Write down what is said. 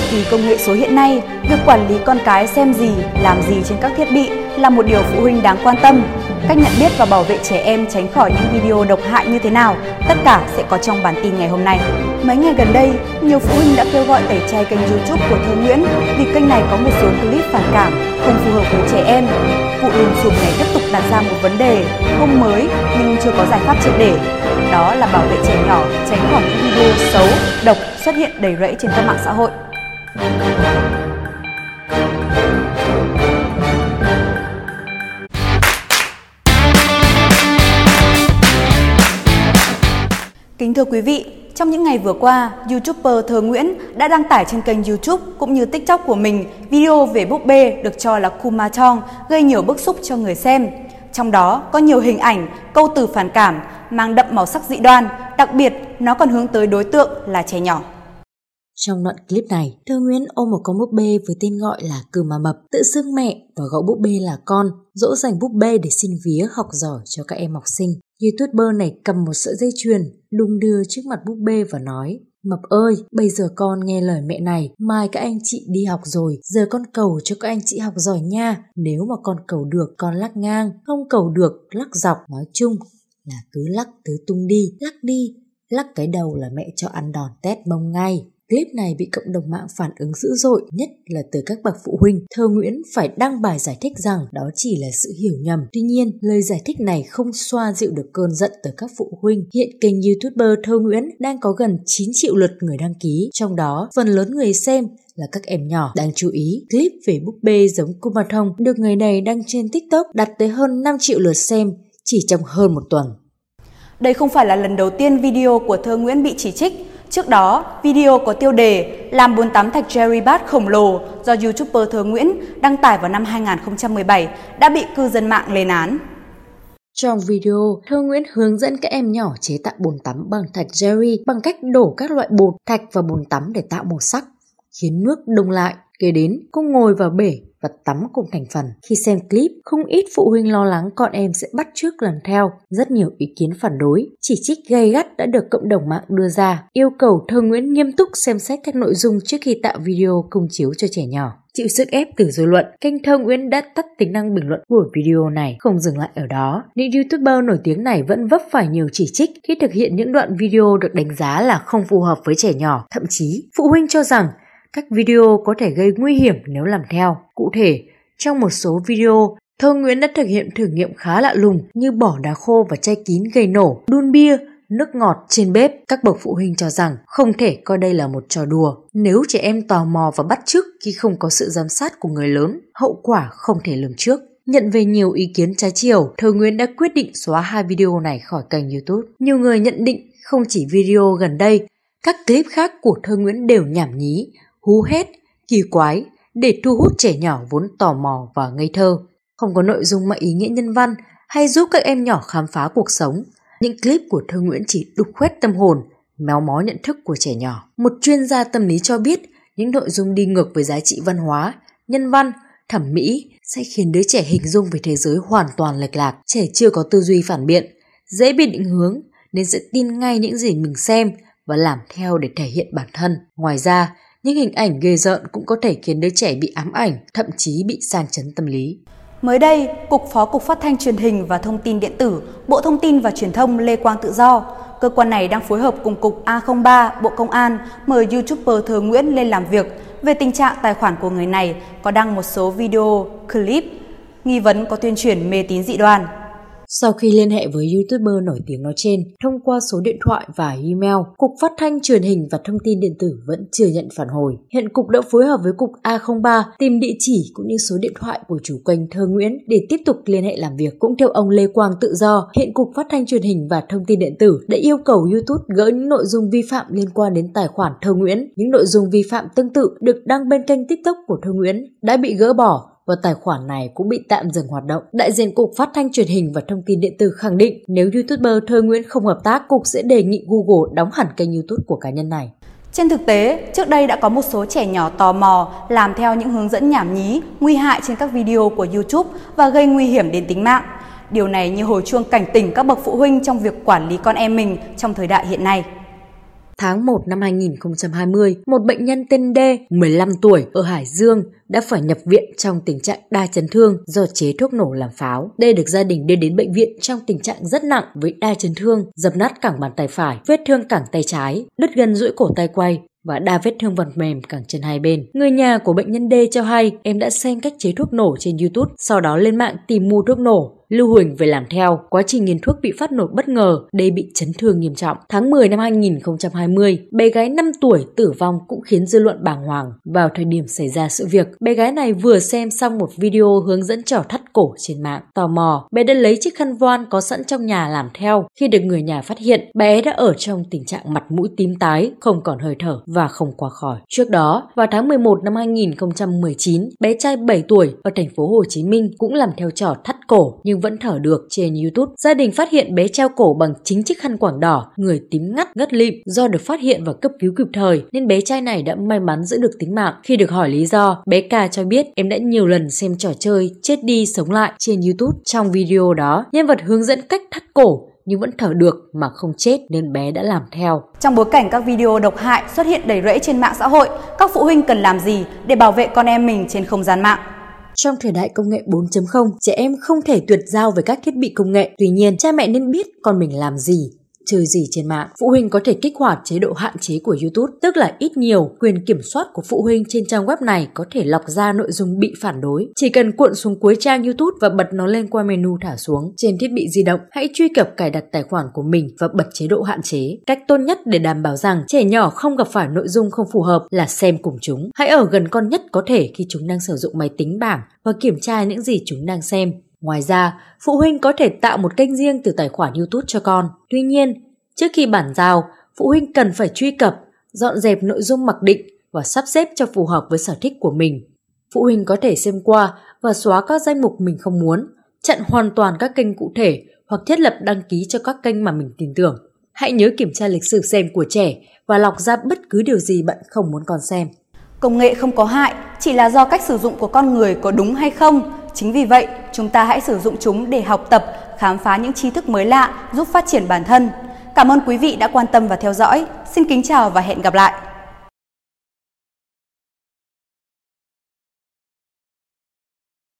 thời kỳ công nghệ số hiện nay, việc quản lý con cái xem gì, làm gì trên các thiết bị là một điều phụ huynh đáng quan tâm. Cách nhận biết và bảo vệ trẻ em tránh khỏi những video độc hại như thế nào, tất cả sẽ có trong bản tin ngày hôm nay. Mấy ngày gần đây, nhiều phụ huynh đã kêu gọi tẩy chay kênh YouTube của Thơ Nguyễn vì kênh này có một số clip phản cảm, không phù hợp với trẻ em. Vụ lùm xùm này tiếp tục đặt ra một vấn đề không mới nhưng chưa có giải pháp triệt để. Đó là bảo vệ trẻ nhỏ tránh khỏi những video xấu, độc xuất hiện đầy rẫy trên các mạng xã hội. Kính thưa quý vị, trong những ngày vừa qua, YouTuber Thơ Nguyễn đã đăng tải trên kênh YouTube cũng như TikTok của mình video về búp bê được cho là Kuma Chong gây nhiều bức xúc cho người xem. Trong đó có nhiều hình ảnh, câu từ phản cảm, mang đậm màu sắc dị đoan, đặc biệt nó còn hướng tới đối tượng là trẻ nhỏ. Trong đoạn clip này, Thơ Nguyễn ôm một con búp bê với tên gọi là Cừ Mà Mập, tự xưng mẹ và gọi búp bê là con, dỗ dành búp bê để xin vía học giỏi cho các em học sinh. YouTuber này cầm một sợi dây chuyền, đung đưa trước mặt búp bê và nói Mập ơi, bây giờ con nghe lời mẹ này, mai các anh chị đi học rồi, giờ con cầu cho các anh chị học giỏi nha. Nếu mà con cầu được, con lắc ngang, không cầu được, lắc dọc. Nói chung là cứ lắc cứ tung đi, lắc đi, lắc cái đầu là mẹ cho ăn đòn tét bông ngay. Clip này bị cộng đồng mạng phản ứng dữ dội, nhất là từ các bậc phụ huynh. Thơ Nguyễn phải đăng bài giải thích rằng đó chỉ là sự hiểu nhầm. Tuy nhiên, lời giải thích này không xoa dịu được cơn giận từ các phụ huynh. Hiện kênh YouTuber Thơ Nguyễn đang có gần 9 triệu lượt người đăng ký, trong đó phần lớn người xem là các em nhỏ. Đáng chú ý, clip về búp bê giống Kumathong được người này đăng trên TikTok đạt tới hơn 5 triệu lượt xem chỉ trong hơn một tuần. Đây không phải là lần đầu tiên video của Thơ Nguyễn bị chỉ trích. Trước đó, video có tiêu đề làm 48 thạch Jerry Bat khổng lồ do YouTuber Thơ Nguyễn đăng tải vào năm 2017 đã bị cư dân mạng lên án. Trong video, Thơ Nguyễn hướng dẫn các em nhỏ chế tạo bồn tắm bằng thạch Jerry bằng cách đổ các loại bột, thạch vào bồn tắm để tạo màu sắc, khiến nước đông lại. Kế đến, cô ngồi vào bể và tắm cùng thành phần. Khi xem clip, không ít phụ huynh lo lắng con em sẽ bắt chước lần theo. Rất nhiều ý kiến phản đối, chỉ trích gay gắt đã được cộng đồng mạng đưa ra, yêu cầu Thơ Nguyễn nghiêm túc xem xét các nội dung trước khi tạo video công chiếu cho trẻ nhỏ. Chịu sức ép từ dư luận, kênh Thơ Nguyễn đã tắt tính năng bình luận của video này. Không dừng lại ở đó, những YouTuber nổi tiếng này vẫn vấp phải nhiều chỉ trích khi thực hiện những đoạn video được đánh giá là không phù hợp với trẻ nhỏ. Thậm chí, phụ huynh cho rằng các video có thể gây nguy hiểm nếu làm theo. Cụ thể, trong một số video, Thơ Nguyễn đã thực hiện thử nghiệm khá lạ lùng như bỏ đá khô và chai kín gây nổ, đun bia, nước ngọt trên bếp. Các bậc phụ huynh cho rằng không thể coi đây là một trò đùa. Nếu trẻ em tò mò và bắt chước khi không có sự giám sát của người lớn, hậu quả không thể lường trước. Nhận về nhiều ý kiến trái chiều, Thơ Nguyễn đã quyết định xóa hai video này khỏi kênh YouTube. Nhiều người nhận định không chỉ video gần đây, các clip khác của Thơ Nguyễn đều nhảm nhí, hú hét, kỳ quái để thu hút trẻ nhỏ vốn tò mò và ngây thơ. Không có nội dung mang ý nghĩa nhân văn hay giúp các em nhỏ khám phá cuộc sống. Những clip của Thơ Nguyễn chỉ đục khoét tâm hồn, méo mó nhận thức của trẻ nhỏ. Một chuyên gia tâm lý cho biết những nội dung đi ngược với giá trị văn hóa, nhân văn, thẩm mỹ sẽ khiến đứa trẻ hình dung về thế giới hoàn toàn lệch lạc. Trẻ chưa có tư duy phản biện, dễ bị định hướng nên sẽ tin ngay những gì mình xem và làm theo để thể hiện bản thân. Ngoài ra, những hình ảnh ghê rợn cũng có thể khiến đứa trẻ bị ám ảnh, thậm chí bị sang chấn tâm lý. Mới đây, Cục Phó Cục Phát thanh Truyền hình và Thông tin Điện tử, Bộ Thông tin và Truyền thông Lê Quang Tự Do, cơ quan này đang phối hợp cùng Cục A03 Bộ Công an mời YouTuber Thờ Nguyễn lên làm việc về tình trạng tài khoản của người này có đăng một số video, clip nghi vấn có tuyên truyền mê tín dị đoan. Sau khi liên hệ với YouTuber nổi tiếng nói trên, thông qua số điện thoại và email, Cục Phát thanh Truyền hình và Thông tin Điện tử vẫn chưa nhận phản hồi. Hiện Cục đã phối hợp với Cục A03 tìm địa chỉ cũng như số điện thoại của chủ kênh Thơ Nguyễn để tiếp tục liên hệ làm việc. Cũng theo ông Lê Quang Tự Do, hiện Cục Phát thanh Truyền hình và Thông tin Điện tử đã yêu cầu YouTube gỡ những nội dung vi phạm liên quan đến tài khoản Thơ Nguyễn. Những nội dung vi phạm tương tự được đăng bên kênh TikTok của Thơ Nguyễn đã bị gỡ bỏ và tài khoản này cũng bị tạm dừng hoạt động. Đại diện Cục Phát thanh Truyền hình và Thông tin Điện tử khẳng định nếu YouTuber Thơ Nguyễn không hợp tác, Cục sẽ đề nghị Google đóng hẳn kênh YouTube của cá nhân này. Trên thực tế, trước đây đã có một số trẻ nhỏ tò mò làm theo những hướng dẫn nhảm nhí, nguy hại trên các video của YouTube và gây nguy hiểm đến tính mạng. Điều này như hồi chuông cảnh tỉnh các bậc phụ huynh trong việc quản lý con em mình trong thời đại hiện nay. Tháng 1 năm 2020, một bệnh nhân tên D, 15 tuổi, ở Hải Dương đã phải nhập viện trong tình trạng đa chấn thương do chế thuốc nổ làm pháo. D được gia đình đưa đến bệnh viện trong tình trạng rất nặng với đa chấn thương, dập nát cẳng bàn tay phải, vết thương cẳng tay trái, đứt gân duỗi cổ tay quay, và đa vết thương vật mềm cẳng chân hai bên. Người nhà của bệnh nhân D cho hay em đã xem cách chế thuốc nổ trên YouTube, sau đó lên mạng tìm mua thuốc nổ Lưu Huỳnh về làm theo. Quá trình nghiền thuốc bị phát nổ bất ngờ, đây bị chấn thương nghiêm trọng. Tháng 10 năm 2020, bé gái 5 tuổi tử vong cũng khiến dư luận bàng hoàng. Vào thời điểm xảy ra sự việc, bé gái này vừa xem xong một video hướng dẫn trò thắt cổ trên mạng. Tò mò, bé đã lấy chiếc khăn voan có sẵn trong nhà làm theo. Khi được người nhà phát hiện, bé đã ở trong tình trạng mặt mũi tím tái, không còn hơi thở và không qua khỏi. Trước đó, vào tháng 11 năm 2019, bé trai 7 tuổi ở thành phố Hồ Chí Minh cũng làm theo trò thắt cổ nhưng vẫn thở được trên YouTube. Gia đình phát hiện bé treo cổ bằng chính chiếc khăn quảng đỏ, người tím ngắt, ngất lịm. Do được phát hiện và cấp cứu kịp thời nên bé trai này đã may mắn giữ được tính mạng. Khi được hỏi lý do, bé Ca cho biết em đã nhiều lần xem trò chơi chết đi sống lại trên YouTube. Trong video đó, nhân vật hướng dẫn cách thắt cổ nhưng vẫn thở được mà không chết nên bé đã làm theo. Trong bối cảnh các video độc hại xuất hiện đầy rẫy trên mạng xã hội, các phụ huynh cần làm gì để bảo vệ con em mình trên không gian mạng? Trong thời đại công nghệ 4.0, trẻ em không thể tuyệt giao với các thiết bị công nghệ. Tuy nhiên, cha mẹ nên biết con mình làm gì, chơi gì trên mạng. Phụ huynh có thể kích hoạt chế độ hạn chế của YouTube, tức là ít nhiều quyền kiểm soát của phụ huynh trên trang web này có thể lọc ra nội dung bị phản đối. Chỉ cần cuộn xuống cuối trang YouTube và bật nó lên qua menu thả xuống. Trên thiết bị di động, hãy truy cập cài đặt tài khoản của mình và bật chế độ hạn chế. Cách tốt nhất để đảm bảo rằng trẻ nhỏ không gặp phải nội dung không phù hợp là xem cùng chúng. Hãy ở gần con nhất có thể khi chúng đang sử dụng máy tính bảng và kiểm tra những gì chúng đang xem. Ngoài ra, phụ huynh có thể tạo một kênh riêng từ tài khoản YouTube cho con. Tuy nhiên, trước khi bản giao, phụ huynh cần phải truy cập, dọn dẹp nội dung mặc định và sắp xếp cho phù hợp với sở thích của mình. Phụ huynh có thể xem qua và xóa các danh mục mình không muốn, chặn hoàn toàn các kênh cụ thể hoặc thiết lập đăng ký cho các kênh mà mình tin tưởng. Hãy nhớ kiểm tra lịch sử xem của trẻ và lọc ra bất cứ điều gì bạn không muốn con xem. Công nghệ không có hại, chỉ là do cách sử dụng của con người có đúng hay không Chính vì vậy, chúng ta hãy sử dụng chúng để học tập, khám phá những tri thức mới lạ, giúp phát triển bản thân. Cảm ơn quý vị đã quan tâm và theo dõi. Xin kính chào và hẹn gặp lại.